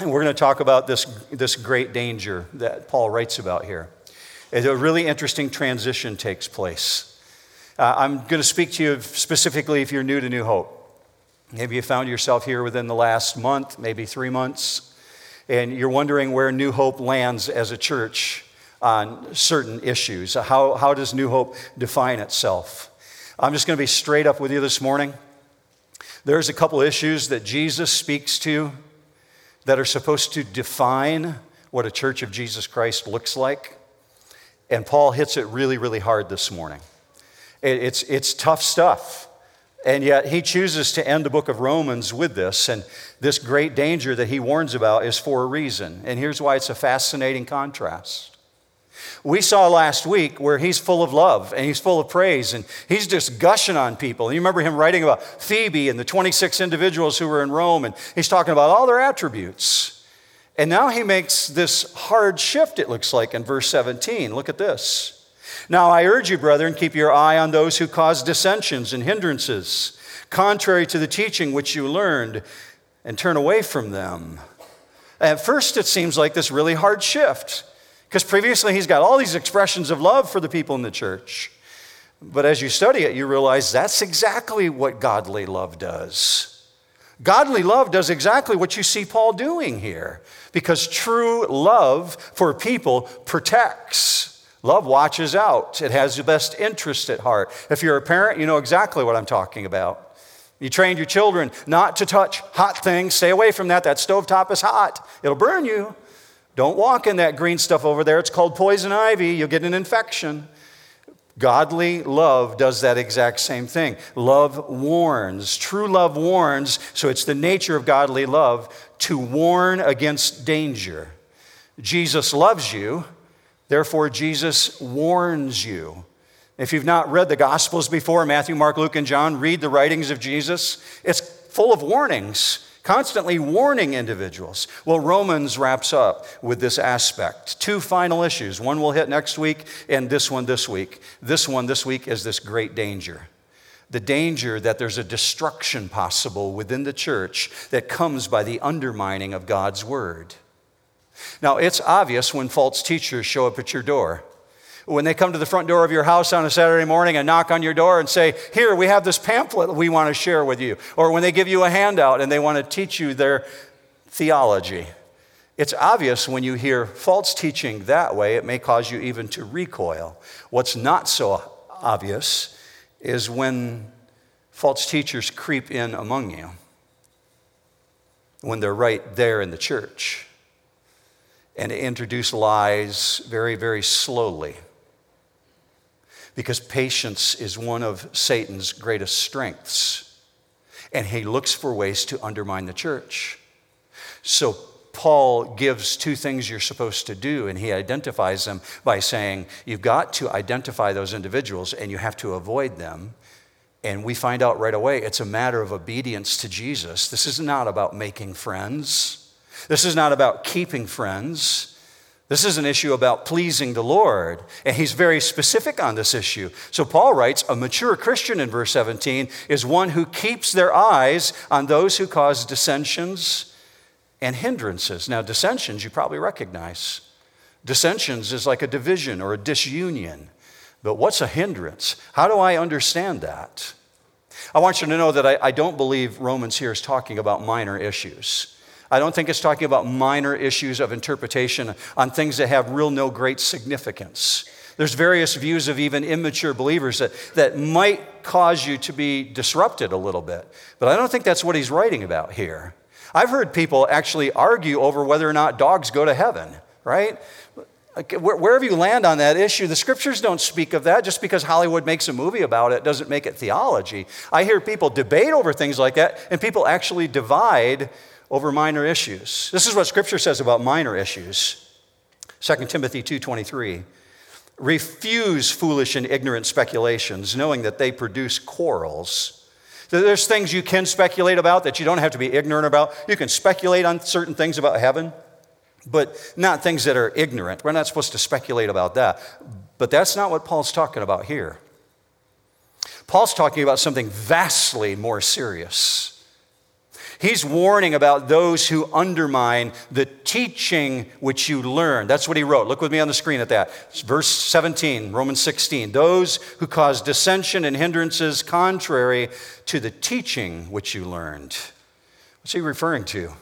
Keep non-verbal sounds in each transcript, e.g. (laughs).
And we're going to talk about this, this great danger that Paul writes about here. And a really interesting transition takes place. Uh, I'm going to speak to you specifically if you're new to New Hope. Maybe you found yourself here within the last month, maybe three months, and you're wondering where New Hope lands as a church on certain issues. How, how does New Hope define itself? I'm just going to be straight up with you this morning. There's a couple issues that Jesus speaks to that are supposed to define what a church of Jesus Christ looks like. And Paul hits it really, really hard this morning. It's, it's tough stuff. And yet he chooses to end the book of Romans with this. And this great danger that he warns about is for a reason. And here's why it's a fascinating contrast. We saw last week where he's full of love and he's full of praise and he's just gushing on people. You remember him writing about Phoebe and the 26 individuals who were in Rome, and he's talking about all their attributes. And now he makes this hard shift, it looks like, in verse 17. Look at this. Now I urge you, brethren, keep your eye on those who cause dissensions and hindrances, contrary to the teaching which you learned, and turn away from them. At first, it seems like this really hard shift. Because previously he's got all these expressions of love for the people in the church. But as you study it, you realize that's exactly what godly love does. Godly love does exactly what you see Paul doing here because true love for people protects. Love watches out, it has your best interest at heart. If you're a parent, you know exactly what I'm talking about. You trained your children not to touch hot things, stay away from that. That stovetop is hot, it'll burn you. Don't walk in that green stuff over there. It's called poison ivy. You'll get an infection. Godly love does that exact same thing. Love warns. True love warns, so it's the nature of godly love to warn against danger. Jesus loves you, therefore, Jesus warns you. If you've not read the Gospels before Matthew, Mark, Luke, and John read the writings of Jesus. It's full of warnings constantly warning individuals. Well, Romans wraps up with this aspect. Two final issues. One we'll hit next week, and this one this week. This one this week is this great danger. The danger that there's a destruction possible within the church that comes by the undermining of God's word. Now, it's obvious when false teachers show up at your door when they come to the front door of your house on a Saturday morning and knock on your door and say, Here, we have this pamphlet we want to share with you. Or when they give you a handout and they want to teach you their theology. It's obvious when you hear false teaching that way, it may cause you even to recoil. What's not so obvious is when false teachers creep in among you, when they're right there in the church and introduce lies very, very slowly because patience is one of Satan's greatest strengths. And he looks for ways to undermine the church. So Paul gives two things you're supposed to do, and he identifies them by saying, You've got to identify those individuals and you have to avoid them. And we find out right away it's a matter of obedience to Jesus. This is not about making friends, this is not about keeping friends. This is an issue about pleasing the Lord, and he's very specific on this issue. So Paul writes a mature Christian in verse 17 is one who keeps their eyes on those who cause dissensions and hindrances. Now, dissensions you probably recognize. Dissensions is like a division or a disunion. But what's a hindrance? How do I understand that? I want you to know that I, I don't believe Romans here is talking about minor issues. I don't think it's talking about minor issues of interpretation on things that have real no great significance. There's various views of even immature believers that, that might cause you to be disrupted a little bit. But I don't think that's what he's writing about here. I've heard people actually argue over whether or not dogs go to heaven, right? Wherever you land on that issue, the scriptures don't speak of that. Just because Hollywood makes a movie about it doesn't make it theology. I hear people debate over things like that, and people actually divide over minor issues. This is what scripture says about minor issues. 2 Timothy 2:23 Refuse foolish and ignorant speculations, knowing that they produce quarrels. There's things you can speculate about that you don't have to be ignorant about. You can speculate on certain things about heaven, but not things that are ignorant. We're not supposed to speculate about that. But that's not what Paul's talking about here. Paul's talking about something vastly more serious. He's warning about those who undermine the teaching which you learn. That's what he wrote. Look with me on the screen at that. It's verse 17, Romans 16. Those who cause dissension and hindrances contrary to the teaching which you learned. What's he referring to?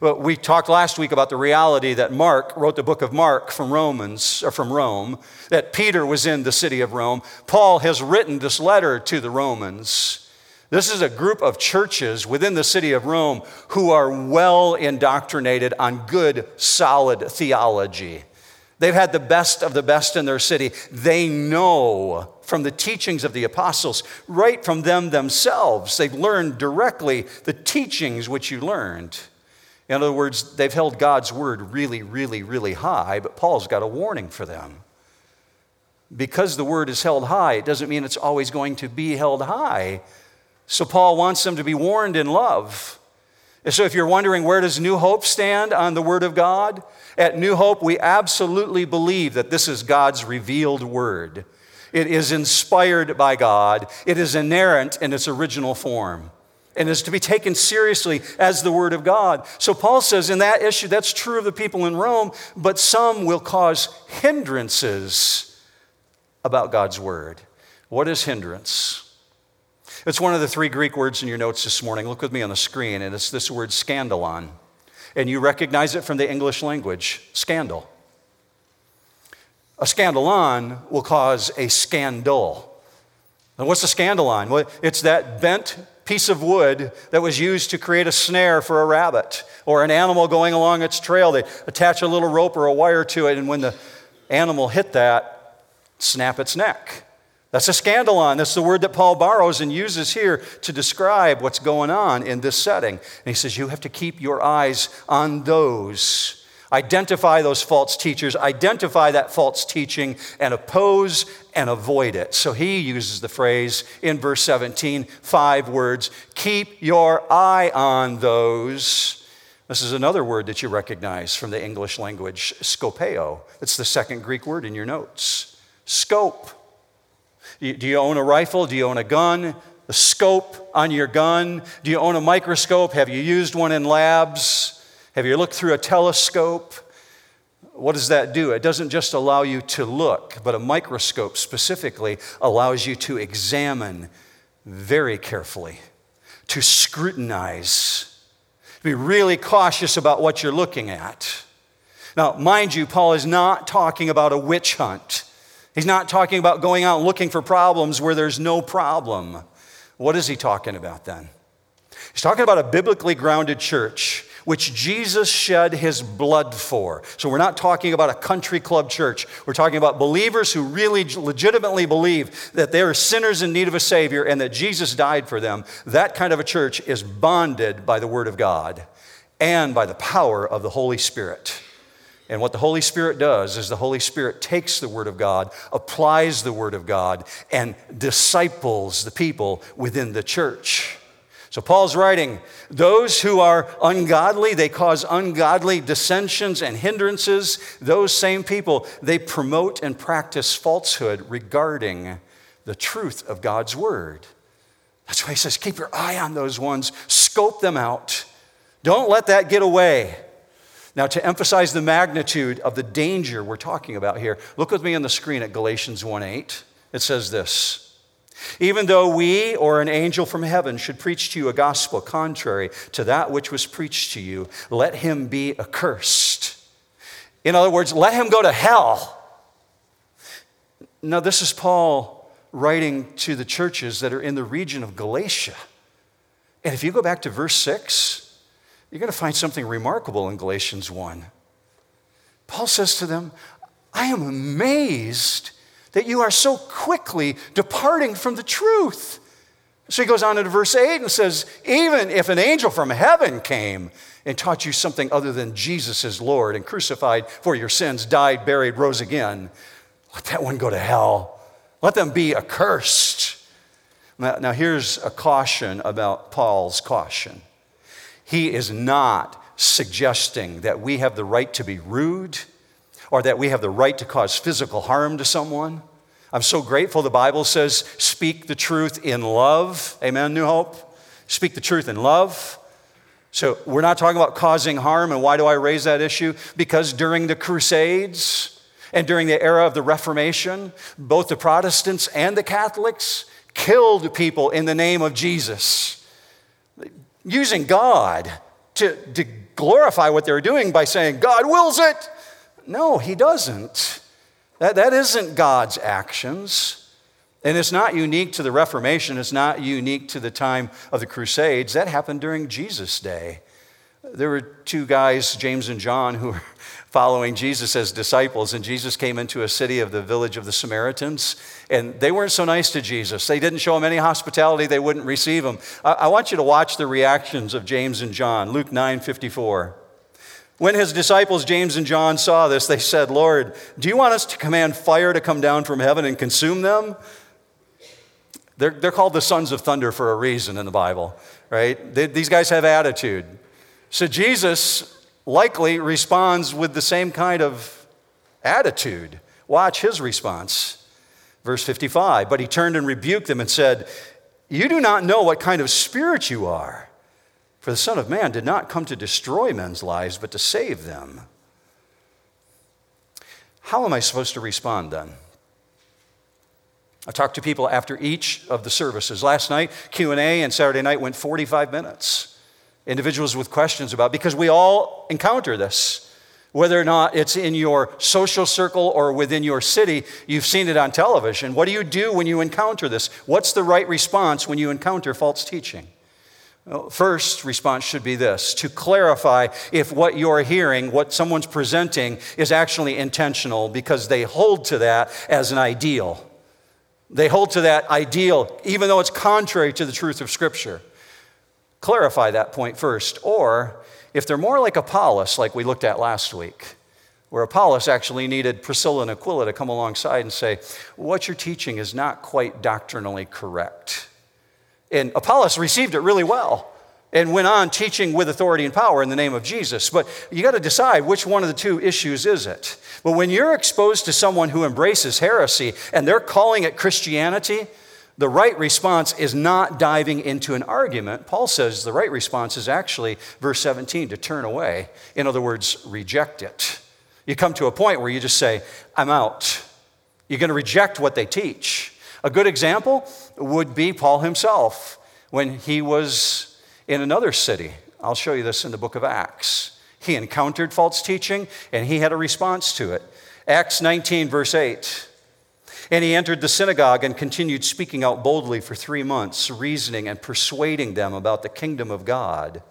Well, we talked last week about the reality that Mark wrote the book of Mark from Romans or from Rome, that Peter was in the city of Rome. Paul has written this letter to the Romans. This is a group of churches within the city of Rome who are well indoctrinated on good, solid theology. They've had the best of the best in their city. They know from the teachings of the apostles, right from them themselves. They've learned directly the teachings which you learned. In other words, they've held God's word really, really, really high, but Paul's got a warning for them. Because the word is held high, it doesn't mean it's always going to be held high. So Paul wants them to be warned in love. So if you're wondering where does New Hope stand on the Word of God, at New Hope we absolutely believe that this is God's revealed Word. It is inspired by God, it is inerrant in its original form, and is to be taken seriously as the Word of God. So Paul says in that issue, that's true of the people in Rome, but some will cause hindrances about God's Word. What is hindrance? It's one of the three Greek words in your notes this morning. Look with me on the screen, and it's this word scandalon. And you recognize it from the English language scandal. A scandalon will cause a scandal. And what's a scandalon? Well, it's that bent piece of wood that was used to create a snare for a rabbit or an animal going along its trail. They attach a little rope or a wire to it, and when the animal hit that, snap its neck. That's a scandalon. That's the word that Paul borrows and uses here to describe what's going on in this setting. And he says, You have to keep your eyes on those. Identify those false teachers, identify that false teaching, and oppose and avoid it. So he uses the phrase in verse 17, five words keep your eye on those. This is another word that you recognize from the English language, scopeo. It's the second Greek word in your notes. Scope. Do you own a rifle? Do you own a gun? A scope on your gun? Do you own a microscope? Have you used one in labs? Have you looked through a telescope? What does that do? It doesn't just allow you to look, but a microscope specifically allows you to examine very carefully, to scrutinize, to be really cautious about what you're looking at. Now, mind you, Paul is not talking about a witch hunt. He's not talking about going out looking for problems where there's no problem. What is he talking about then? He's talking about a biblically grounded church which Jesus shed his blood for. So we're not talking about a country club church. We're talking about believers who really legitimately believe that they are sinners in need of a Savior and that Jesus died for them. That kind of a church is bonded by the Word of God and by the power of the Holy Spirit. And what the Holy Spirit does is the Holy Spirit takes the Word of God, applies the Word of God, and disciples the people within the church. So Paul's writing, those who are ungodly, they cause ungodly dissensions and hindrances. Those same people, they promote and practice falsehood regarding the truth of God's Word. That's why he says, keep your eye on those ones, scope them out. Don't let that get away. Now, to emphasize the magnitude of the danger we're talking about here, look with me on the screen at Galatians 1 8. It says this Even though we or an angel from heaven should preach to you a gospel contrary to that which was preached to you, let him be accursed. In other words, let him go to hell. Now, this is Paul writing to the churches that are in the region of Galatia. And if you go back to verse 6, you're going to find something remarkable in Galatians 1. Paul says to them, I am amazed that you are so quickly departing from the truth. So he goes on into verse 8 and says, Even if an angel from heaven came and taught you something other than Jesus is Lord and crucified for your sins, died, buried, rose again, let that one go to hell. Let them be accursed. Now, now here's a caution about Paul's caution. He is not suggesting that we have the right to be rude or that we have the right to cause physical harm to someone. I'm so grateful the Bible says, speak the truth in love. Amen, New Hope? Speak the truth in love. So, we're not talking about causing harm. And why do I raise that issue? Because during the Crusades and during the era of the Reformation, both the Protestants and the Catholics killed people in the name of Jesus, using God to, to glorify what they're doing by saying, God wills it. No, He doesn't. That, that isn't God's actions. And it's not unique to the Reformation, it's not unique to the time of the Crusades. That happened during Jesus' day. There were two guys, James and John, who were following Jesus as disciples, and Jesus came into a city of the village of the Samaritans, and they weren't so nice to Jesus. They didn't show him any hospitality, they wouldn't receive him. I, want you to watch the reactions of James and John, Luke 9 54. When his disciples, James and John, saw this, they said, Lord, do you want us to command fire to come down from heaven and consume them? They're, they're called the sons of thunder for a reason in the Bible, right? They, these guys have attitude. So Jesus likely responds with the same kind of attitude. Watch his response. Verse 55 But he turned and rebuked them and said, You do not know what kind of spirit you are, for the Son of Man did not come to destroy men's lives, but to save them. How am I supposed to respond then? I talked to people after each of the services. Last night, Q&A and Saturday night went 45 minutes. Individuals with questions about because we all encounter this. Whether or not it's in your social circle or within your city, you've seen it on television. What do you do when you encounter this? What's the right response when you encounter false teaching? Well, first response should be this to clarify if what you're hearing, what someone's presenting, is actually intentional because they hold to that as an ideal. They hold to that ideal, even though it's contrary to the truth of Scripture. Clarify that point first. Or if they're more like Apollos, like we looked at last week, where Apollos actually needed Priscilla and Aquila to come alongside and say, What you're teaching is not quite doctrinally correct. And Apollos received it really well and went on teaching with authority and power in the name of Jesus. But you got to decide which one of the two issues is it. But when you're exposed to someone who embraces heresy and they're calling it Christianity, the right response is not diving into an argument. Paul says the right response is actually, verse 17, to turn away. In other words, reject it. You come to a point where you just say, I'm out. You're going to reject what they teach. A good example would be Paul himself when he was in another city. I'll show you this in the book of Acts. He encountered false teaching and he had a response to it. Acts 19, verse 8. And he entered the synagogue and continued speaking out boldly for three months, reasoning and persuading them about the kingdom of God.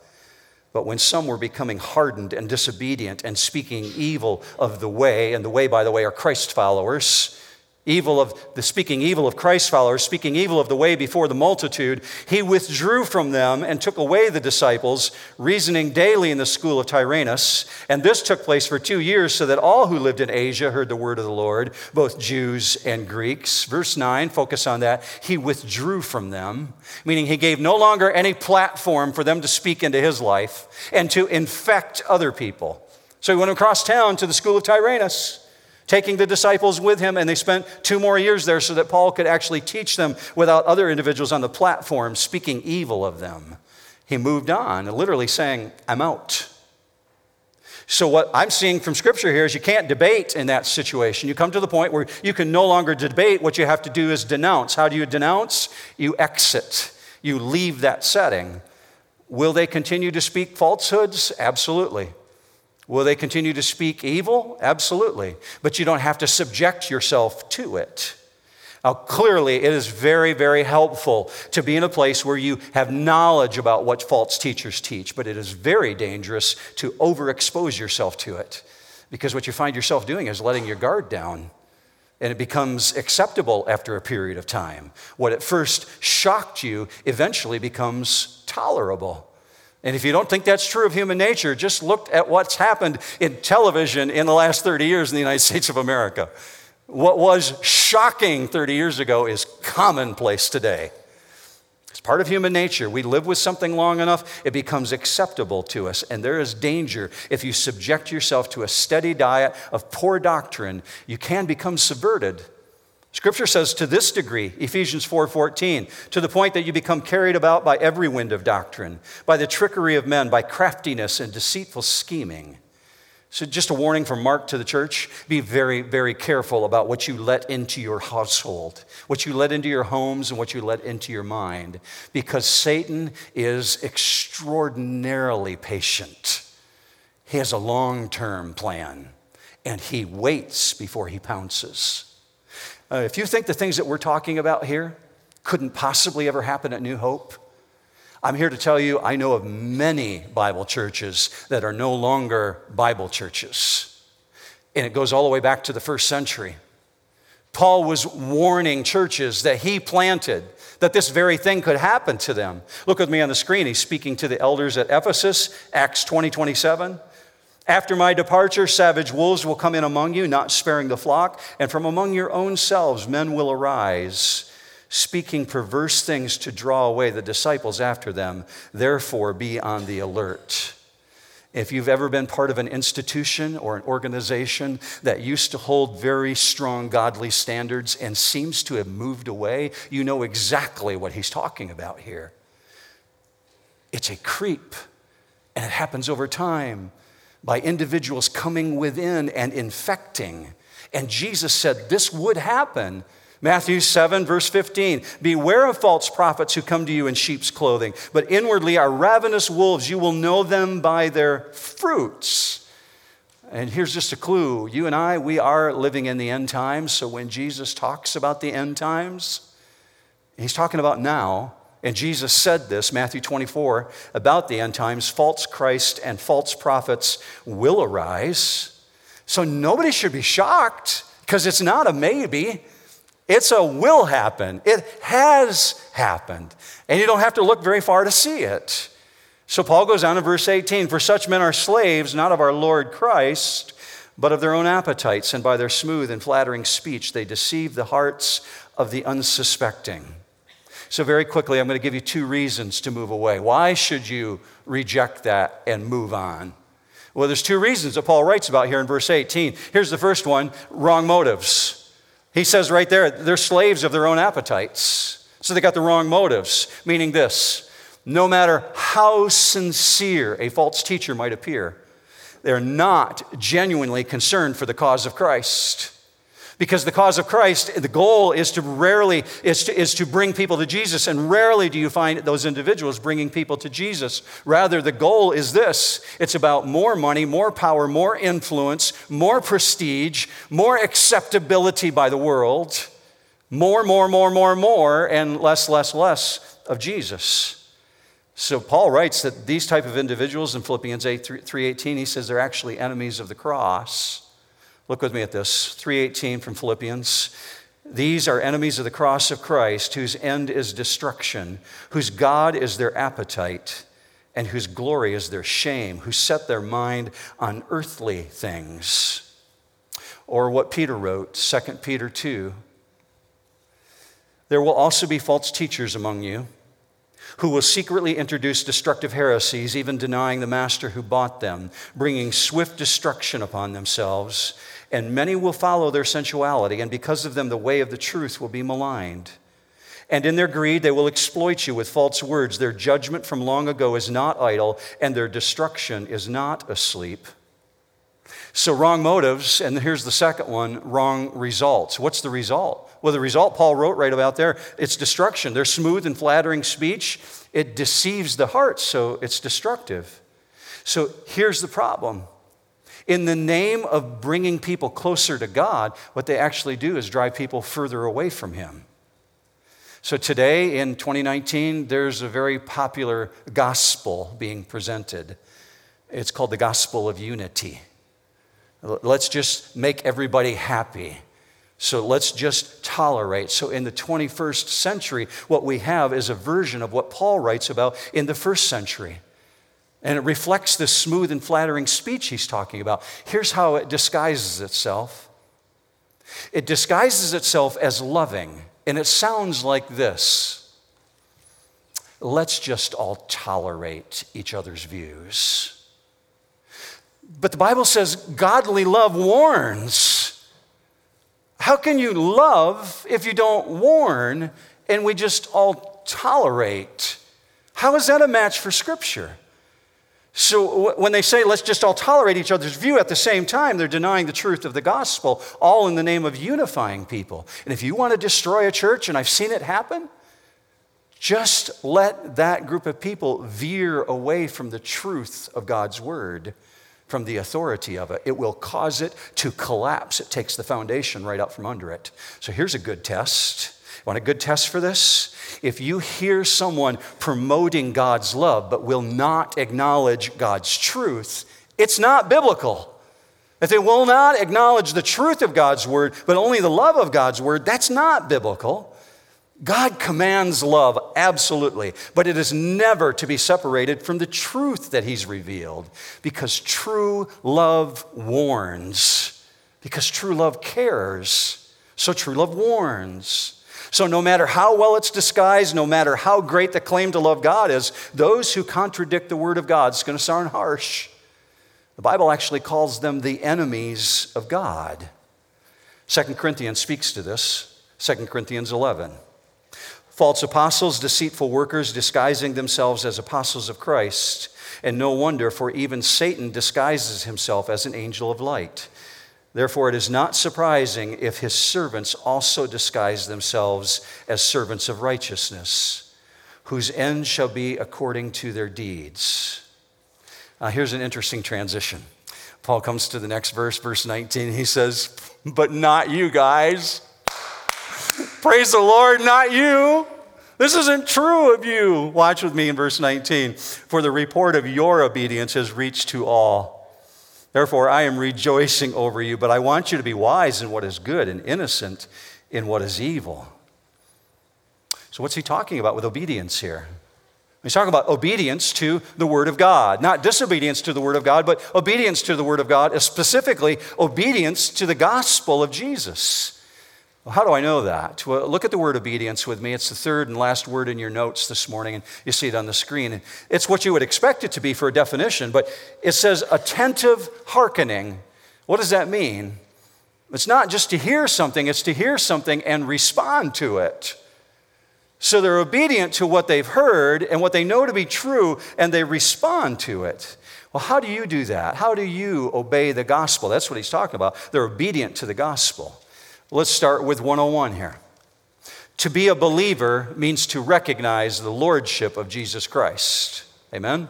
But when some were becoming hardened and disobedient and speaking evil of the way, and the way, by the way, are Christ followers, evil of the speaking evil of Christ's followers, speaking evil of the way before the multitude, he withdrew from them and took away the disciples, reasoning daily in the school of Tyrannus. And this took place for two years, so that all who lived in Asia heard the word of the Lord, both Jews and Greeks. Verse 9, focus on that. He withdrew from them, meaning he gave no longer any platform for them to speak into his life and to infect other people. So he went across town to the school of Tyrannus taking the disciples with him, and they spent two more years there so that Paul could actually teach them without other individuals on the platform speaking evil of them. He moved on, literally saying, I'm out. So, what I'm seeing from Scripture here is you can't debate in that situation. You come to the point where you can no longer debate. What you have to do is denounce. How do you denounce? You exit, you leave that setting. Will they continue to speak falsehoods? Absolutely. Will they continue to speak evil? Absolutely. But you don't have to subject yourself to it. Now, clearly, it is very, very helpful to be in a place where you have knowledge about what false teachers teach, but it is very dangerous to overexpose yourself to it because what you find yourself doing is letting your guard down and it becomes acceptable after a period of time. What at first shocked you eventually becomes tolerable. And if you don't think that's true of human nature, just look at what's happened in television in the last 30 years in the United (laughs) States of America. What was shocking 30 years ago is commonplace today. It's part of human nature. We live with something long enough, it becomes acceptable to us. And there is danger if you subject yourself to a steady diet of poor doctrine, you can become subverted. Scripture says to this degree, Ephesians 4:14, to the point that you become carried about by every wind of doctrine, by the trickery of men, by craftiness and deceitful scheming. So just a warning from Mark to the church, be very very careful about what you let into your household, what you let into your homes and what you let into your mind because Satan is extraordinarily patient. He has a long-term plan and he waits before he pounces. Uh, if you think the things that we're talking about here couldn't possibly ever happen at New Hope, I'm here to tell you I know of many Bible churches that are no longer Bible churches. And it goes all the way back to the first century. Paul was warning churches that he planted that this very thing could happen to them. Look with me on the screen. He's speaking to the elders at Ephesus, Acts 20 27. After my departure, savage wolves will come in among you, not sparing the flock, and from among your own selves men will arise, speaking perverse things to draw away the disciples after them. Therefore, be on the alert. If you've ever been part of an institution or an organization that used to hold very strong godly standards and seems to have moved away, you know exactly what he's talking about here. It's a creep, and it happens over time by individuals coming within and infecting. And Jesus said this would happen. Matthew 7, verse 15 Beware of false prophets who come to you in sheep's clothing, but inwardly are ravenous wolves. You will know them by their fruits. And here's just a clue you and I, we are living in the end times. So when Jesus talks about the end times, he's talking about now. And Jesus said this, Matthew 24, about the end times false Christ and false prophets will arise. So nobody should be shocked because it's not a maybe, it's a will happen. It has happened. And you don't have to look very far to see it. So Paul goes on in verse 18 For such men are slaves, not of our Lord Christ, but of their own appetites, and by their smooth and flattering speech they deceive the hearts of the unsuspecting. So, very quickly, I'm going to give you two reasons to move away. Why should you reject that and move on? Well, there's two reasons that Paul writes about here in verse 18. Here's the first one wrong motives. He says right there, they're slaves of their own appetites. So they got the wrong motives, meaning this no matter how sincere a false teacher might appear, they're not genuinely concerned for the cause of Christ. Because the cause of Christ, the goal is to rarely, is to, is to bring people to Jesus, and rarely do you find those individuals bringing people to Jesus. Rather, the goal is this it's about more money, more power, more influence, more prestige, more acceptability by the world, more, more, more, more, more, and less, less, less of Jesus. So Paul writes that these type of individuals in Philippians 8, 3.18, he says they're actually enemies of the cross. Look with me at this 318 from Philippians. These are enemies of the cross of Christ, whose end is destruction, whose God is their appetite, and whose glory is their shame, who set their mind on earthly things. Or what Peter wrote, 2 Peter 2. There will also be false teachers among you who will secretly introduce destructive heresies, even denying the master who bought them, bringing swift destruction upon themselves and many will follow their sensuality, and because of them, the way of the truth will be maligned. And in their greed, they will exploit you with false words. Their judgment from long ago is not idle, and their destruction is not asleep. So, wrong motives, and here's the second one wrong results. What's the result? Well, the result Paul wrote right about there it's destruction. Their smooth and flattering speech, it deceives the heart, so it's destructive. So, here's the problem in the name of bringing people closer to God, what they actually do is drive people further away from Him. So today in 2019, there's a very popular gospel being presented. It's called the gospel of unity. Let's just make everybody happy. So let's just tolerate. So, in the 21st century, what we have is a version of what Paul writes about in the first century. And it reflects this smooth and flattering speech he's talking about. Here's how it disguises itself it disguises itself as loving, and it sounds like this let's just all tolerate each other's views. But the Bible says godly love warns. How can you love if you don't warn and we just all tolerate? How is that a match for Scripture? So when they say let's just all tolerate each other's view at the same time, they're denying the truth of the gospel, all in the name of unifying people. And if you want to destroy a church, and I've seen it happen, just let that group of people veer away from the truth of God's word, from the authority of it. It will cause it to collapse. It takes the foundation right out from under it. So here's a good test. Want a good test for this? If you hear someone promoting God's love but will not acknowledge God's truth, it's not biblical. If they will not acknowledge the truth of God's word, but only the love of God's word, that's not biblical. God commands love, absolutely, but it is never to be separated from the truth that He's revealed because true love warns, because true love cares, so true love warns. So, no matter how well it's disguised, no matter how great the claim to love God is, those who contradict the Word of God, it's going to sound harsh. The Bible actually calls them the enemies of God. 2 Corinthians speaks to this, 2 Corinthians 11. False apostles, deceitful workers, disguising themselves as apostles of Christ. And no wonder, for even Satan disguises himself as an angel of light. Therefore, it is not surprising if his servants also disguise themselves as servants of righteousness, whose end shall be according to their deeds. Now, here's an interesting transition. Paul comes to the next verse, verse 19. He says, But not you guys. Praise the Lord, not you. This isn't true of you. Watch with me in verse 19. For the report of your obedience has reached to all. Therefore, I am rejoicing over you, but I want you to be wise in what is good and innocent in what is evil. So, what's he talking about with obedience here? He's talking about obedience to the Word of God, not disobedience to the Word of God, but obedience to the Word of God, specifically obedience to the gospel of Jesus. Well, how do I know that? Well, look at the word obedience with me. It's the third and last word in your notes this morning, and you see it on the screen. It's what you would expect it to be for a definition, but it says attentive hearkening. What does that mean? It's not just to hear something, it's to hear something and respond to it. So they're obedient to what they've heard and what they know to be true, and they respond to it. Well, how do you do that? How do you obey the gospel? That's what he's talking about. They're obedient to the gospel. Let's start with 101 here. To be a believer means to recognize the lordship of Jesus Christ. Amen?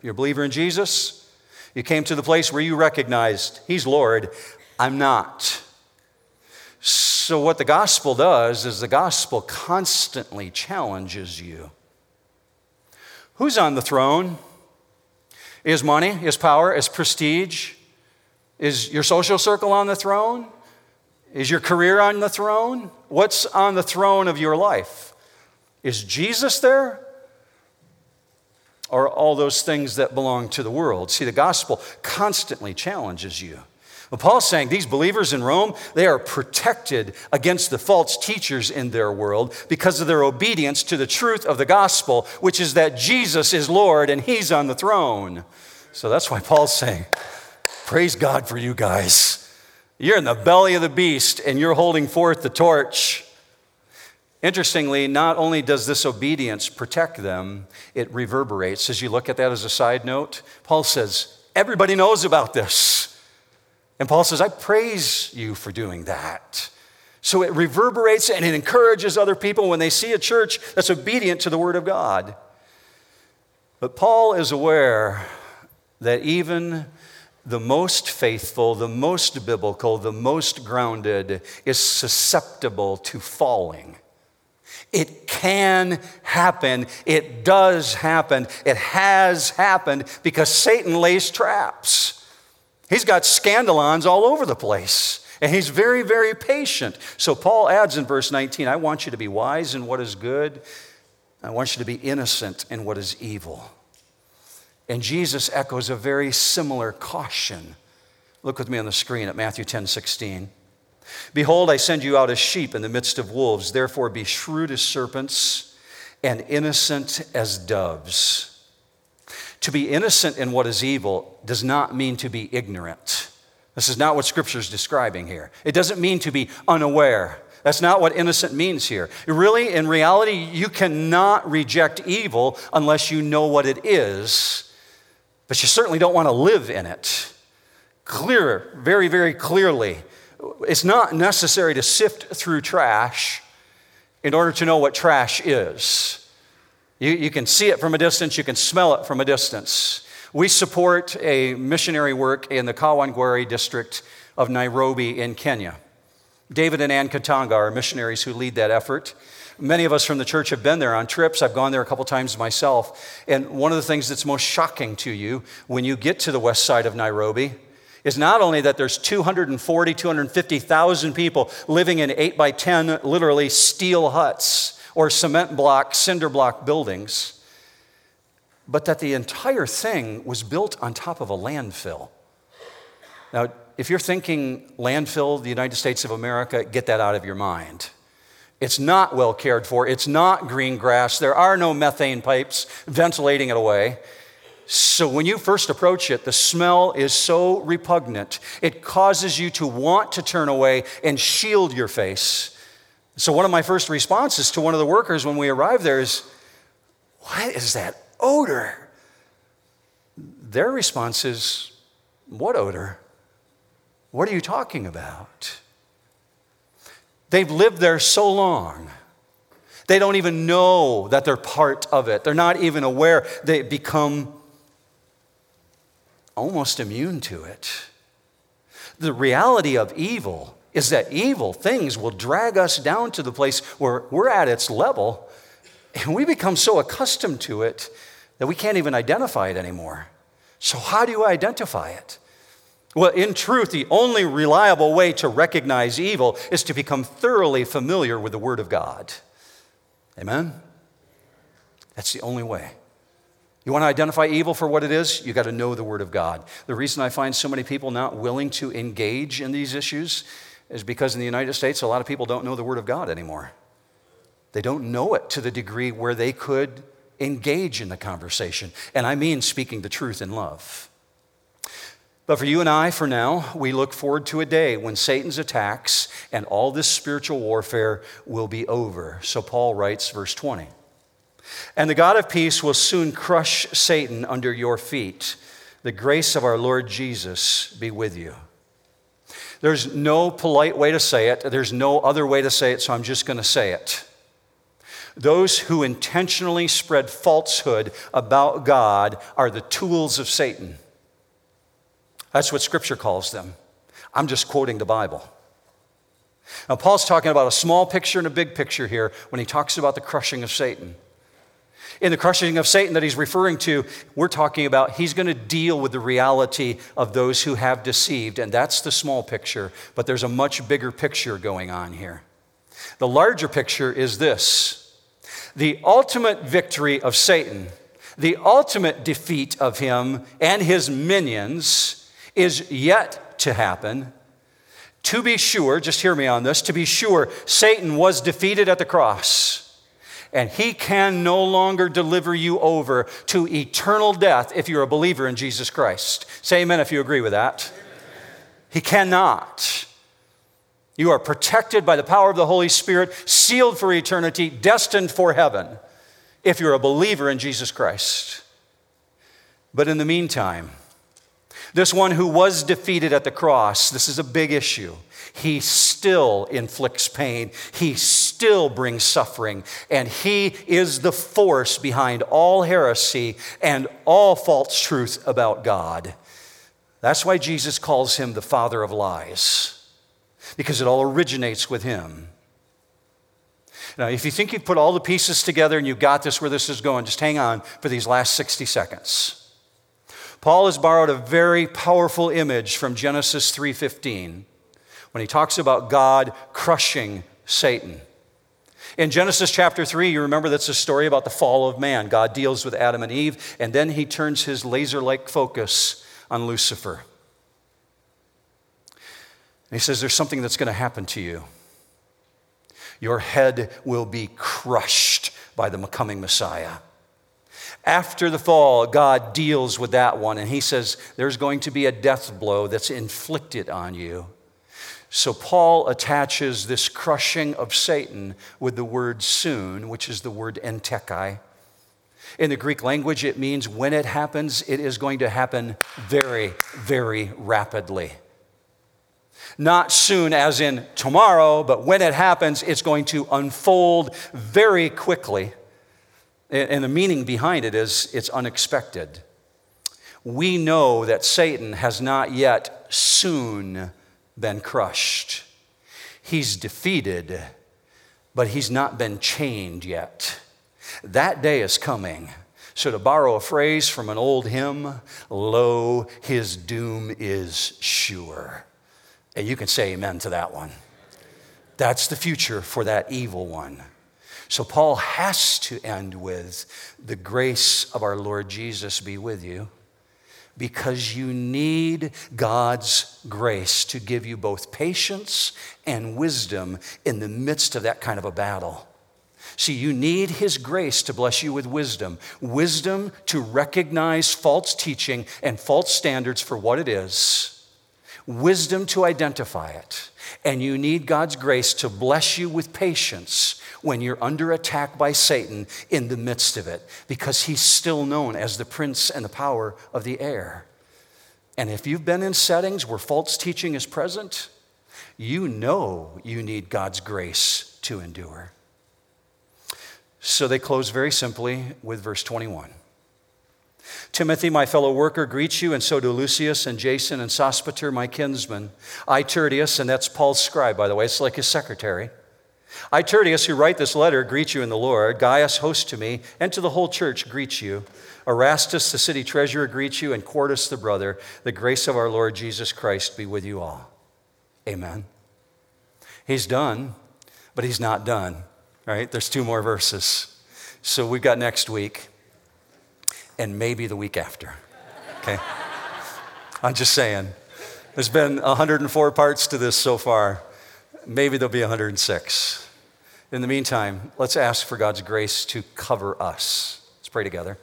You're a believer in Jesus? You came to the place where you recognized He's Lord. I'm not. So, what the gospel does is the gospel constantly challenges you. Who's on the throne? Is money, is power, is prestige? Is your social circle on the throne? Is your career on the throne? What's on the throne of your life? Is Jesus there? Or all those things that belong to the world? See, the gospel constantly challenges you. Paul's saying these believers in Rome, they are protected against the false teachers in their world because of their obedience to the truth of the gospel, which is that Jesus is Lord and he's on the throne. So that's why Paul's saying, Praise God for you guys. You're in the belly of the beast and you're holding forth the torch. Interestingly, not only does this obedience protect them, it reverberates. As you look at that as a side note, Paul says, Everybody knows about this. And Paul says, I praise you for doing that. So it reverberates and it encourages other people when they see a church that's obedient to the Word of God. But Paul is aware that even the most faithful, the most biblical, the most grounded is susceptible to falling. It can happen. It does happen. It has happened because Satan lays traps. He's got scandalons all over the place. And he's very, very patient. So Paul adds in verse 19 I want you to be wise in what is good, I want you to be innocent in what is evil. And Jesus echoes a very similar caution. Look with me on the screen at Matthew 10 16. Behold, I send you out as sheep in the midst of wolves. Therefore, be shrewd as serpents and innocent as doves. To be innocent in what is evil does not mean to be ignorant. This is not what Scripture is describing here. It doesn't mean to be unaware. That's not what innocent means here. Really, in reality, you cannot reject evil unless you know what it is, but you certainly don't want to live in it. Clear, very, very clearly. It's not necessary to sift through trash in order to know what trash is. You, you can see it from a distance, you can smell it from a distance. We support a missionary work in the Kawangware district of Nairobi in Kenya. David and Ann Katanga are missionaries who lead that effort. Many of us from the church have been there on trips. I've gone there a couple times myself. And one of the things that's most shocking to you when you get to the west side of Nairobi is not only that there's 240, 250,000 people living in 8 by 10, literally steel huts or cement block, cinder block buildings but that the entire thing was built on top of a landfill. Now, if you're thinking landfill, the United States of America, get that out of your mind. It's not well cared for. It's not green grass. There are no methane pipes ventilating it away. So when you first approach it, the smell is so repugnant, it causes you to want to turn away and shield your face. So one of my first responses to one of the workers when we arrived there is, What is that odor. Their response is, What odor? What are you talking about? They've lived there so long. They don't even know that they're part of it. They're not even aware. They become almost immune to it. The reality of evil is that evil things will drag us down to the place where we're at its level, and we become so accustomed to it that we can't even identify it anymore. So, how do you identify it? Well, in truth, the only reliable way to recognize evil is to become thoroughly familiar with the Word of God. Amen? That's the only way. You want to identify evil for what it is? You got to know the Word of God. The reason I find so many people not willing to engage in these issues is because in the United States, a lot of people don't know the Word of God anymore. They don't know it to the degree where they could engage in the conversation. And I mean speaking the truth in love. But for you and I, for now, we look forward to a day when Satan's attacks and all this spiritual warfare will be over. So Paul writes, verse 20. And the God of peace will soon crush Satan under your feet. The grace of our Lord Jesus be with you. There's no polite way to say it, there's no other way to say it, so I'm just going to say it. Those who intentionally spread falsehood about God are the tools of Satan. That's what Scripture calls them. I'm just quoting the Bible. Now, Paul's talking about a small picture and a big picture here when he talks about the crushing of Satan. In the crushing of Satan that he's referring to, we're talking about he's going to deal with the reality of those who have deceived, and that's the small picture, but there's a much bigger picture going on here. The larger picture is this the ultimate victory of Satan, the ultimate defeat of him and his minions is yet to happen. To be sure, just hear me on this, to be sure, Satan was defeated at the cross. And he can no longer deliver you over to eternal death if you're a believer in Jesus Christ. Say amen if you agree with that. He cannot. You are protected by the power of the Holy Spirit, sealed for eternity, destined for heaven, if you're a believer in Jesus Christ. But in the meantime, this one who was defeated at the cross, this is a big issue. He still inflicts pain. He still brings suffering. And he is the force behind all heresy and all false truth about God. That's why Jesus calls him the father of lies because it all originates with Him. Now, if you think you've put all the pieces together and you've got this where this is going, just hang on for these last 60 seconds. Paul has borrowed a very powerful image from Genesis 3:15 when he talks about God crushing Satan. In Genesis chapter 3, you remember that's a story about the fall of man. God deals with Adam and Eve, and then he turns his laser like focus on Lucifer. And he says, There's something that's going to happen to you. Your head will be crushed by the coming Messiah. After the fall, God deals with that one, and He says there's going to be a death blow that's inflicted on you. So Paul attaches this crushing of Satan with the word soon, which is the word entekai. In the Greek language, it means when it happens, it is going to happen very, very rapidly. Not soon, as in tomorrow, but when it happens, it's going to unfold very quickly. And the meaning behind it is it's unexpected. We know that Satan has not yet soon been crushed. He's defeated, but he's not been chained yet. That day is coming. So, to borrow a phrase from an old hymn, lo, his doom is sure. And you can say amen to that one. That's the future for that evil one. So, Paul has to end with the grace of our Lord Jesus be with you because you need God's grace to give you both patience and wisdom in the midst of that kind of a battle. See, you need His grace to bless you with wisdom wisdom to recognize false teaching and false standards for what it is, wisdom to identify it. And you need God's grace to bless you with patience when you're under attack by Satan in the midst of it, because he's still known as the prince and the power of the air. And if you've been in settings where false teaching is present, you know you need God's grace to endure. So they close very simply with verse 21. Timothy, my fellow worker, greets you, and so do Lucius and Jason and Sosipater, my kinsman. I, Tertius, and that's Paul's scribe, by the way, it's like his secretary. I, Tertius, who write this letter, greet you in the Lord. Gaius, host to me, and to the whole church, greets you. Erastus, the city treasurer, greets you, and Quartus, the brother. The grace of our Lord Jesus Christ be with you all. Amen. He's done, but he's not done. Right? There's two more verses. So we've got next week and maybe the week after. Okay? I'm just saying. There's been 104 parts to this so far. Maybe there'll be 106. In the meantime, let's ask for God's grace to cover us. Let's pray together.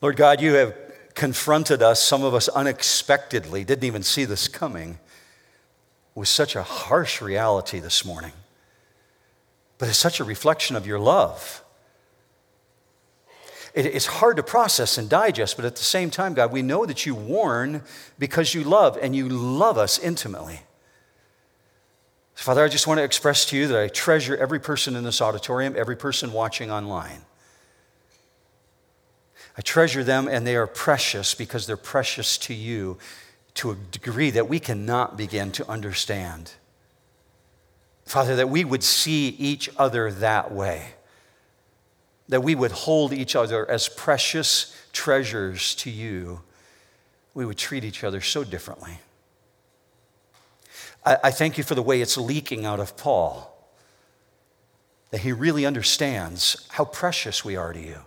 Lord God, you have confronted us, some of us unexpectedly, didn't even see this coming, with such a harsh reality this morning. But it's such a reflection of your love. It's hard to process and digest, but at the same time, God, we know that you warn because you love and you love us intimately. Father, I just want to express to you that I treasure every person in this auditorium, every person watching online. I treasure them and they are precious because they're precious to you to a degree that we cannot begin to understand. Father, that we would see each other that way, that we would hold each other as precious treasures to you. We would treat each other so differently. I, I thank you for the way it's leaking out of Paul, that he really understands how precious we are to you.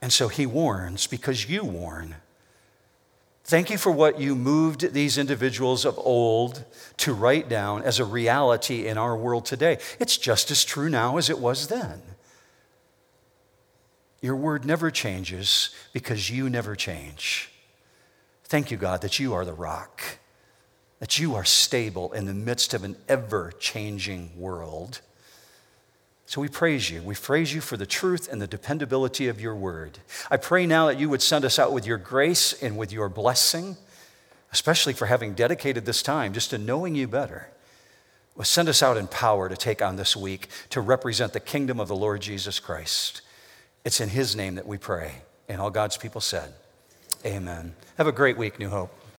And so he warns because you warn. Thank you for what you moved these individuals of old to write down as a reality in our world today. It's just as true now as it was then. Your word never changes because you never change. Thank you, God, that you are the rock, that you are stable in the midst of an ever changing world. So we praise you. We praise you for the truth and the dependability of your word. I pray now that you would send us out with your grace and with your blessing, especially for having dedicated this time just to knowing you better. Well, send us out in power to take on this week to represent the kingdom of the Lord Jesus Christ. It's in his name that we pray. And all God's people said, Amen. Have a great week, New Hope.